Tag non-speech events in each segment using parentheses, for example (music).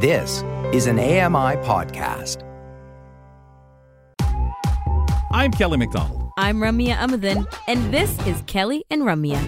This is an AMI podcast. I'm Kelly McDonald. I'm Ramya Amuthan, and this is Kelly and Ramya.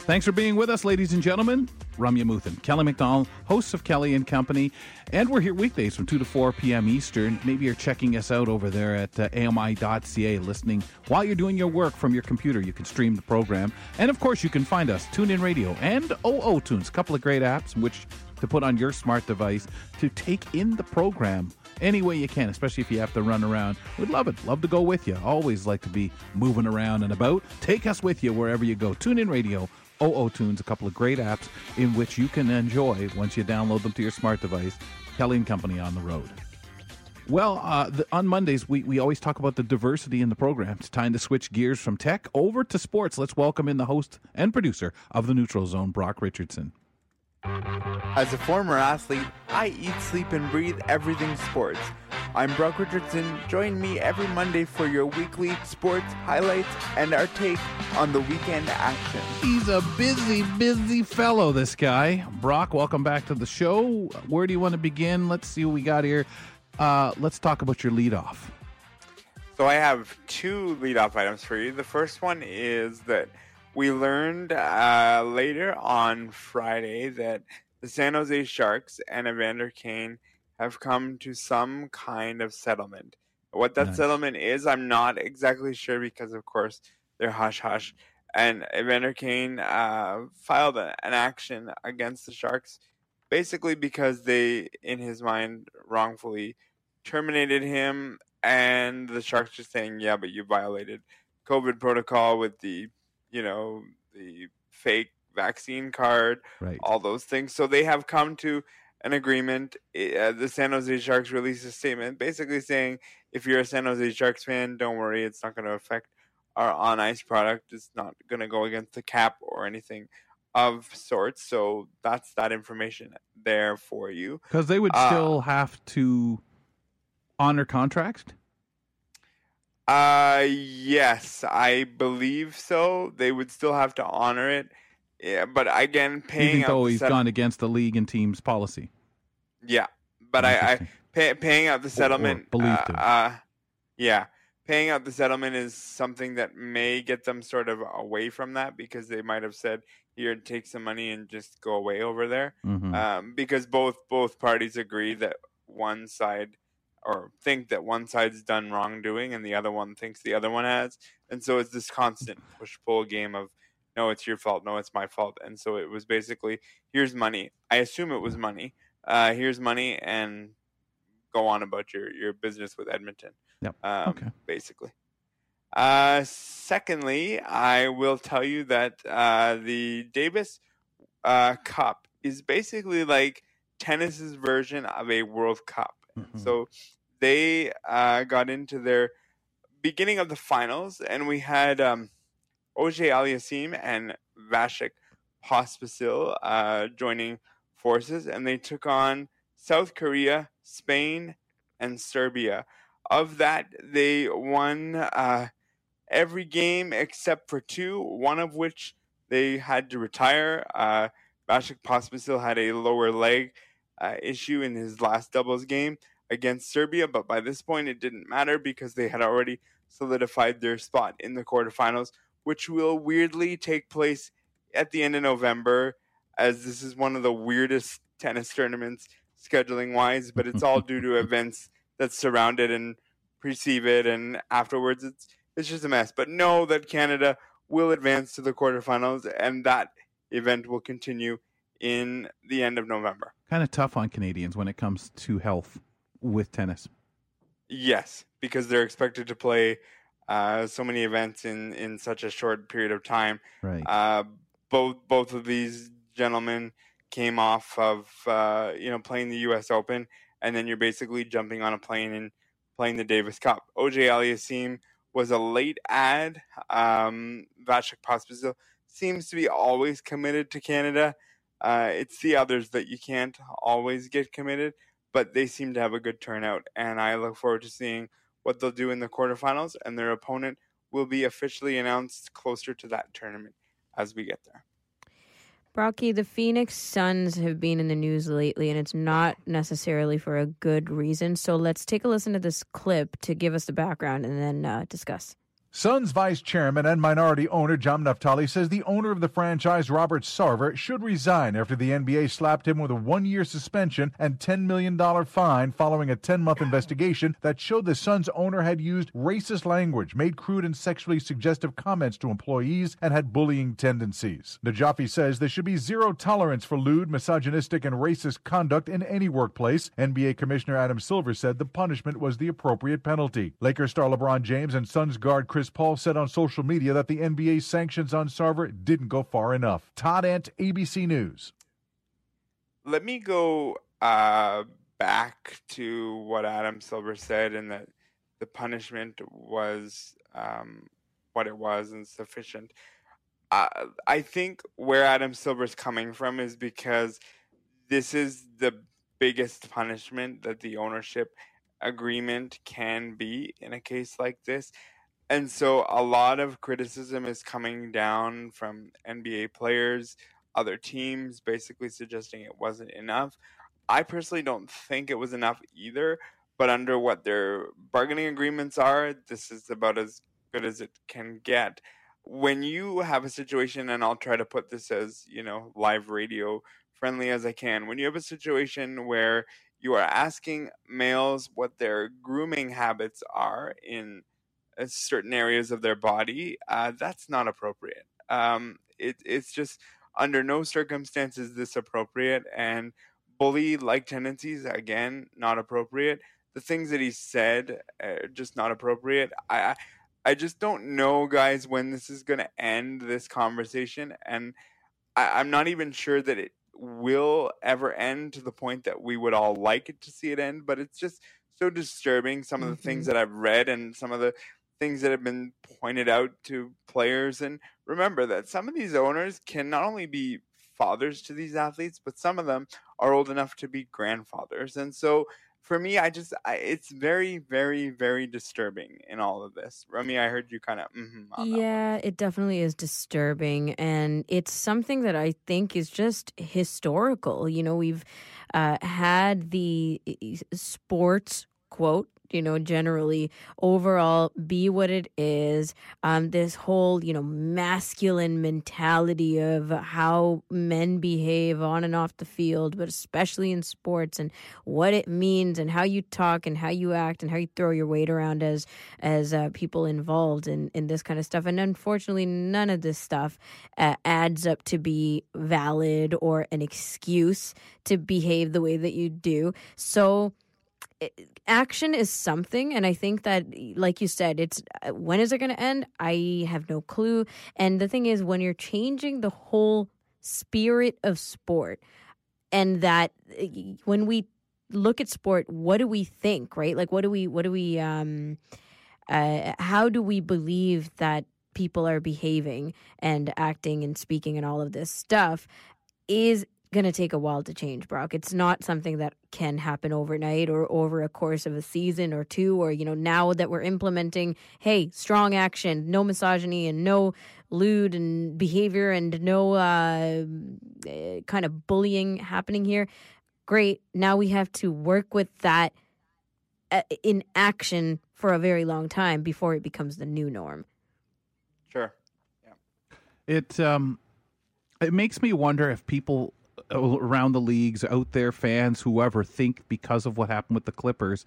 Thanks for being with us, ladies and gentlemen. Ramya Amuthan, Kelly McDonald, hosts of Kelly and Company, and we're here weekdays from 2 to 4 p.m. Eastern. Maybe you're checking us out over there at uh, AMI.ca, listening while you're doing your work from your computer. You can stream the program. And of course, you can find us, TuneIn Radio and OO Tunes, a couple of great apps which to put on your smart device to take in the program any way you can, especially if you have to run around. We'd love it. Love to go with you. Always like to be moving around and about. Take us with you wherever you go. TuneIn Radio OO Tunes, a couple of great apps in which you can enjoy once you download them to your smart device. Kelly and Company on the road. Well, uh, the, on Mondays, we, we always talk about the diversity in the program. It's time to switch gears from tech over to sports. Let's welcome in the host and producer of the Neutral Zone, Brock Richardson. As a former athlete, I eat, sleep, and breathe everything sports. I'm Brock Richardson. Join me every Monday for your weekly sports highlights and our take on the weekend action. He's a busy, busy fellow, this guy. Brock, welcome back to the show. Where do you want to begin? Let's see what we got here. Uh, let's talk about your leadoff. So I have two leadoff items for you. The first one is that we learned uh, later on Friday that the San Jose Sharks and Evander Kane have come to some kind of settlement. What that nice. settlement is, I'm not exactly sure because, of course, they're hush hush. And Evander Kane uh, filed an action against the Sharks basically because they, in his mind, wrongfully terminated him. And the Sharks are saying, yeah, but you violated COVID protocol with the you know, the fake vaccine card, right. all those things. So they have come to an agreement. Uh, the San Jose Sharks released a statement basically saying if you're a San Jose Sharks fan, don't worry, it's not going to affect our on ice product. It's not going to go against the cap or anything of sorts. So that's that information there for you. Because they would uh, still have to honor contracts. Uh, yes, I believe so. They would still have to honor it. Yeah, but again, paying Even though he's set- gone against the league and team's policy. Yeah, but I, I pay, paying out the settlement. Or, or uh, uh, yeah, paying out the settlement is something that may get them sort of away from that because they might have said, "Here, take some money and just go away over there," mm-hmm. um, because both both parties agree that one side or think that one side's done wrongdoing and the other one thinks the other one has. And so it's this constant push pull game of no, it's your fault, no, it's my fault. And so it was basically here's money. I assume it was money. Uh, here's money and go on about your, your business with Edmonton. Yep. Um, okay. Basically. Uh, secondly, I will tell you that uh, the Davis uh, Cup is basically like tennis's version of a World Cup. Mm-hmm. So they uh, got into their beginning of the finals, and we had um, Auger Aliassime and Vasek Pospisil uh, joining forces, and they took on South Korea, Spain, and Serbia. Of that, they won uh, every game except for two, one of which they had to retire. Uh, Vasek Pospisil had a lower leg uh, issue in his last doubles game against Serbia, but by this point it didn't matter because they had already solidified their spot in the quarterfinals, which will weirdly take place at the end of November, as this is one of the weirdest tennis tournaments scheduling wise, but it's all due to (laughs) events that surround it and precede it, and afterwards it's it's just a mess. But know that Canada will advance to the quarterfinals, and that event will continue in the end of November. Kind of tough on Canadians when it comes to health with tennis. Yes, because they're expected to play uh, so many events in, in such a short period of time. Right. Uh, both both of these gentlemen came off of uh, you know playing the U.S. Open, and then you're basically jumping on a plane and playing the Davis Cup. Auger Aliassime was a late ad. Um, Vasek Pospisil seems to be always committed to Canada. Uh, it's the others that you can't always get committed, but they seem to have a good turnout, and I look forward to seeing what they'll do in the quarterfinals, and their opponent will be officially announced closer to that tournament as we get there. Brocky, the Phoenix Suns have been in the news lately, and it's not necessarily for a good reason. So let's take a listen to this clip to give us the background and then uh, discuss. Suns vice chairman and minority owner Jahm Najafi says the owner of the franchise, Robert Sarver, should resign after the NBA slapped him with a one year suspension and $10 million fine following a 10 month investigation that showed the Suns owner had used racist language, made crude and sexually suggestive comments to employees, and had bullying tendencies. Najafi says there should be zero tolerance for lewd, misogynistic, and racist conduct in any workplace. NBA Commissioner Adam Silver said the punishment was the appropriate penalty. Lakers star LeBron James and Suns guard Chris Chris Paul said on social media that the NBA sanctions on Sarver didn't go far enough. Todd Ant, ABC News. Let me go uh, back to what Adam Silver said, and that the punishment was um, what it was and sufficient. Uh, I think where Adam Silver's coming from is because this is the biggest punishment that the ownership agreement can be in a case like this and so a lot of criticism is coming down from NBA players, other teams, basically suggesting it wasn't enough. I personally don't think it was enough either, but under what their bargaining agreements are, this is about as good as it can get. When you have a situation, and I'll try to put this as, you know, live radio friendly as I can, when you have a situation where you are asking males what their grooming habits are in certain areas of their body, uh, that's not appropriate. Um, it, it's just under no circumstances this appropriate, and bully like tendencies again not appropriate. The things that he said are just not appropriate. I I just don't know, guys, when this is going to end this conversation, and I, I'm not even sure that it will ever end to the point that we would all like it to see it end. But it's just so disturbing. Some of the mm-hmm. things that I've read and some of the things that have been pointed out to players. And remember that some of these owners can not only be fathers to these athletes, but some of them are old enough to be grandfathers. And so for me, I just, I, it's very, very, very disturbing in all of this. Remy, I heard you kind of, mm-hmm yeah, it definitely is disturbing. And it's something that I think is just historical. You know, we've uh, had the sports quote you know, generally overall be what it is. Um, this whole, you know, masculine mentality of how men behave on and off the field, but especially in sports and what it means and how you talk and how you act and how you throw your weight around as as uh, people involved in in this kind of stuff. And unfortunately, none of this stuff uh, adds up to be valid or an excuse to behave the way that you do. So action is something and i think that like you said it's uh, when is it going to end? I have no clue. And the thing is when you're changing the whole spirit of sport and that when we look at sport what do we think right? Like what do we what do we um uh, how do we believe that people are behaving and acting and speaking and all of this stuff is going to take a while to change, Brock. It's not something that can happen overnight or over a course of a season or two, or, you know, now that we're implementing, hey, strong action, no misogyny and no lewd and behavior and no uh, eh, kind of bullying happening here. Great. Now we have to work with that uh, in action for a very long time before it becomes the new norm. Sure. Yeah. It, um, it makes me wonder if people around the leagues, out there, fans, whoever, think because of what happened with the Clippers.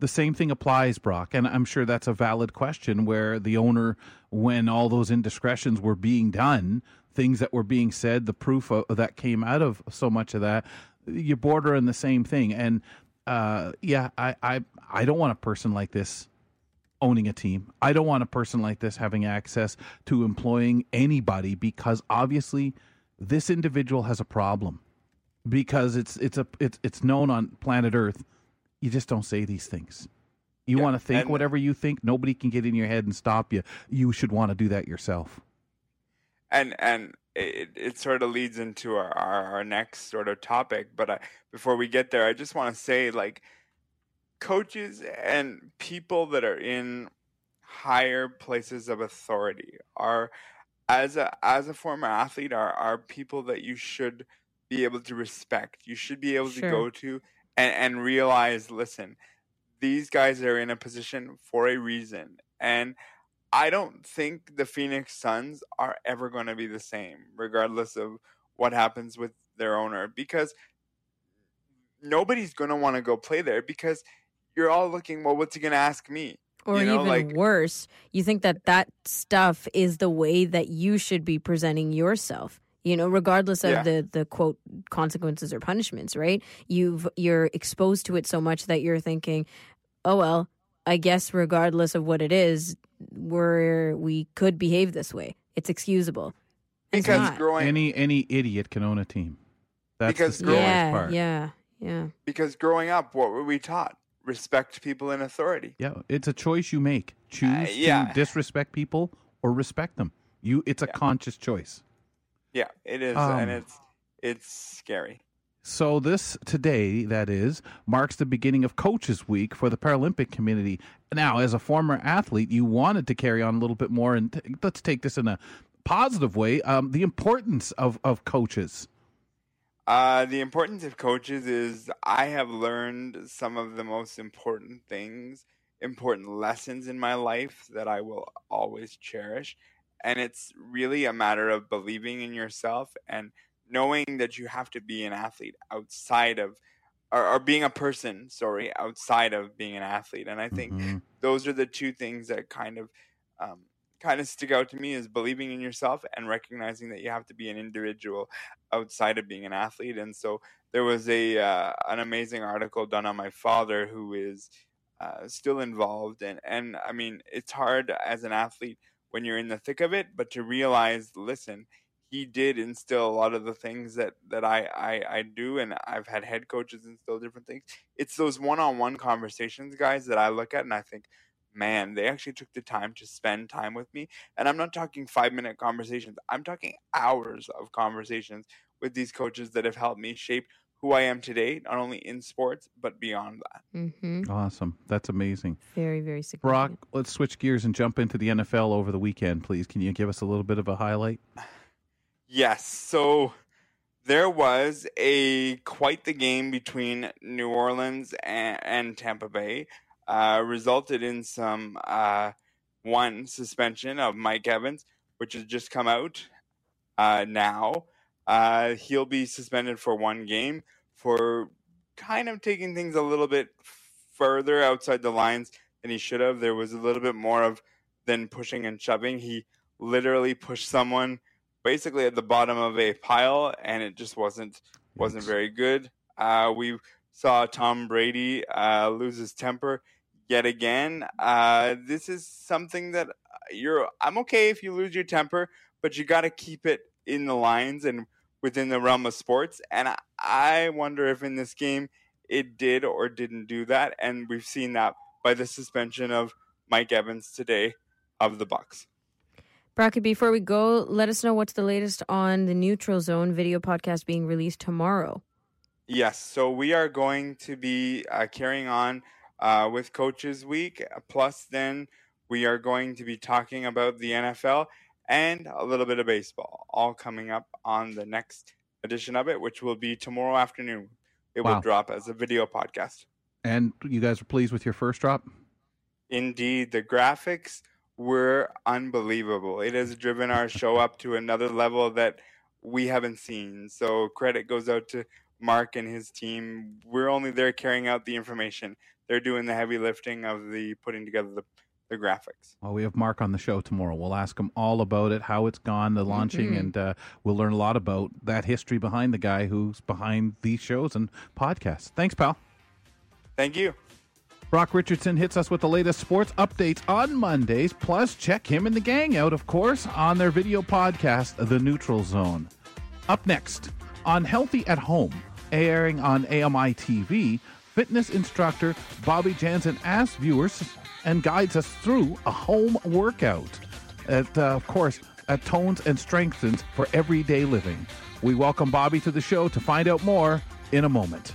The same thing applies, Brock, and I'm sure that's a valid question. Where the owner, when all those indiscretions were being done, things that were being said, the proof of, that came out of so much of that, you border on the same thing. And uh, yeah, I, I I don't want a person like this owning a team. I don't want a person like this having access to employing anybody because obviously this individual has a problem because it's it's a it's it's known on planet Earth. You just don't say these things. You yeah, want to think whatever you think. Nobody can get in your head and stop you. You should want to do that yourself. And and it, it sort of leads into our, our, our next sort of topic. But I, before we get there, I just want to say like coaches and people that are in higher places of authority are as a as a former athlete are are people that you should be able to respect. You should be able Sure. to go to and, and realize, listen, these guys are in a position for a reason. And I don't think the Phoenix Suns are ever going to be the same, regardless of what happens with their owner, because nobody's going to want to go play there because you're all looking, well, what's he going to ask me? Or You know, even like- worse, you think that that stuff is the way that you should be presenting yourself. You know, regardless of Yeah. the the quote consequences or punishments, right? You've you're exposed to it so much that you're thinking, "Oh well, I guess regardless of what it is, we're we could behave this way. It's excusable." It's Because not. growing Any any idiot can own a team. That's Because the scariest yeah, part. yeah, yeah. because growing up, what were we taught? Respect people in authority. Yeah, it's a choice you make. Choose yeah. to disrespect people or respect them. You, it's a Yeah. conscious choice. Yeah, it is, Um, and it's it's scary. So this today, that is, marks the beginning of Coaches Week for the Paralympic community. Now, as a former athlete, you wanted to carry on a little bit more, and t- let's take this in a positive way. Um, the importance of of coaches. Uh, the importance of coaches is I have learned some of the most important things, important lessons in my life that I will always cherish. And it's really a matter of believing in yourself and knowing that you have to be an athlete outside of, or, or being a person, sorry, outside of being an athlete. And I think Mhm. those are the two things that kind of um, kind of stick out to me is believing in yourself and recognizing that you have to be an individual outside of being an athlete. And so there was a uh, an amazing article done on my father who is uh, still involved. And and I mean it's hard as an athlete when you're in the thick of it but to realize listen he did instill a lot of the things that that I, I I do and I've had head coaches instill different things. It's those one-on-one conversations guys that I look at and I think man they actually took the time to spend time with me and I'm not talking 5 minute conversations I'm talking hours of conversations with these coaches that have helped me shape who I am today not only in sports but beyond that Mm-hmm. Awesome. That's amazing. Very, very significant. Brock, let's switch gears and jump into the NFL over the weekend, please. Can you give us a little bit of a highlight? Yes. So there was a quite the game between New Orleans and, and Tampa Bay. Uh, resulted in some uh, one suspension of Mike Evans, which has just come out uh, now. Uh, he'll be suspended for one game for kind of taking things a little bit further outside the lines than he should have. There was a little bit more of than pushing and shoving. He literally pushed someone basically at the bottom of a pile, and it just wasn't wasn't very good. Uh, we saw Tom Brady uh, lose his temper yet again. Uh, this is something that you're. I'm okay if you lose your temper, but you got to keep it in the lines and within the realm of sports. And I, I wonder if in this game it did or didn't do that, and we've seen that by the suspension of Mike Evans today of the Bucs. Brocky, before we go, let us know what's the latest on the Neutral Zone video podcast being released tomorrow. Yes, so we are going to be uh, carrying on uh, with Coaches Week. Plus, then we are going to be talking about the NFL and a little bit of baseball, all coming up on the next edition of it, which will be tomorrow afternoon. It Wow. will drop as a video podcast. And you guys are pleased with your first drop? Indeed, the graphics were unbelievable. It has driven our show up to another level that we haven't seen. So credit goes out to Mark and his team. We're only there carrying out the information. They're doing the heavy lifting of the putting together the, the graphics. Well, we have Mark on the show tomorrow. We'll ask him all about it, how it's gone, the launching, Mhm. and uh, we'll learn a lot about that history behind the guy who's behind these shows and podcasts. Thanks, pal. Thank you. Brock Richardson hits us with the latest sports updates on Mondays. Plus, check him and the gang out, of course, on their video podcast, The Neutral Zone. Up next, on Healthy at Home, airing on AMI TV, fitness instructor Bobby Jansen asks viewers and guides us through a home workout. It, uh, of course, atones and strengthens for everyday living. We welcome Bobby to the show to find out more in a moment.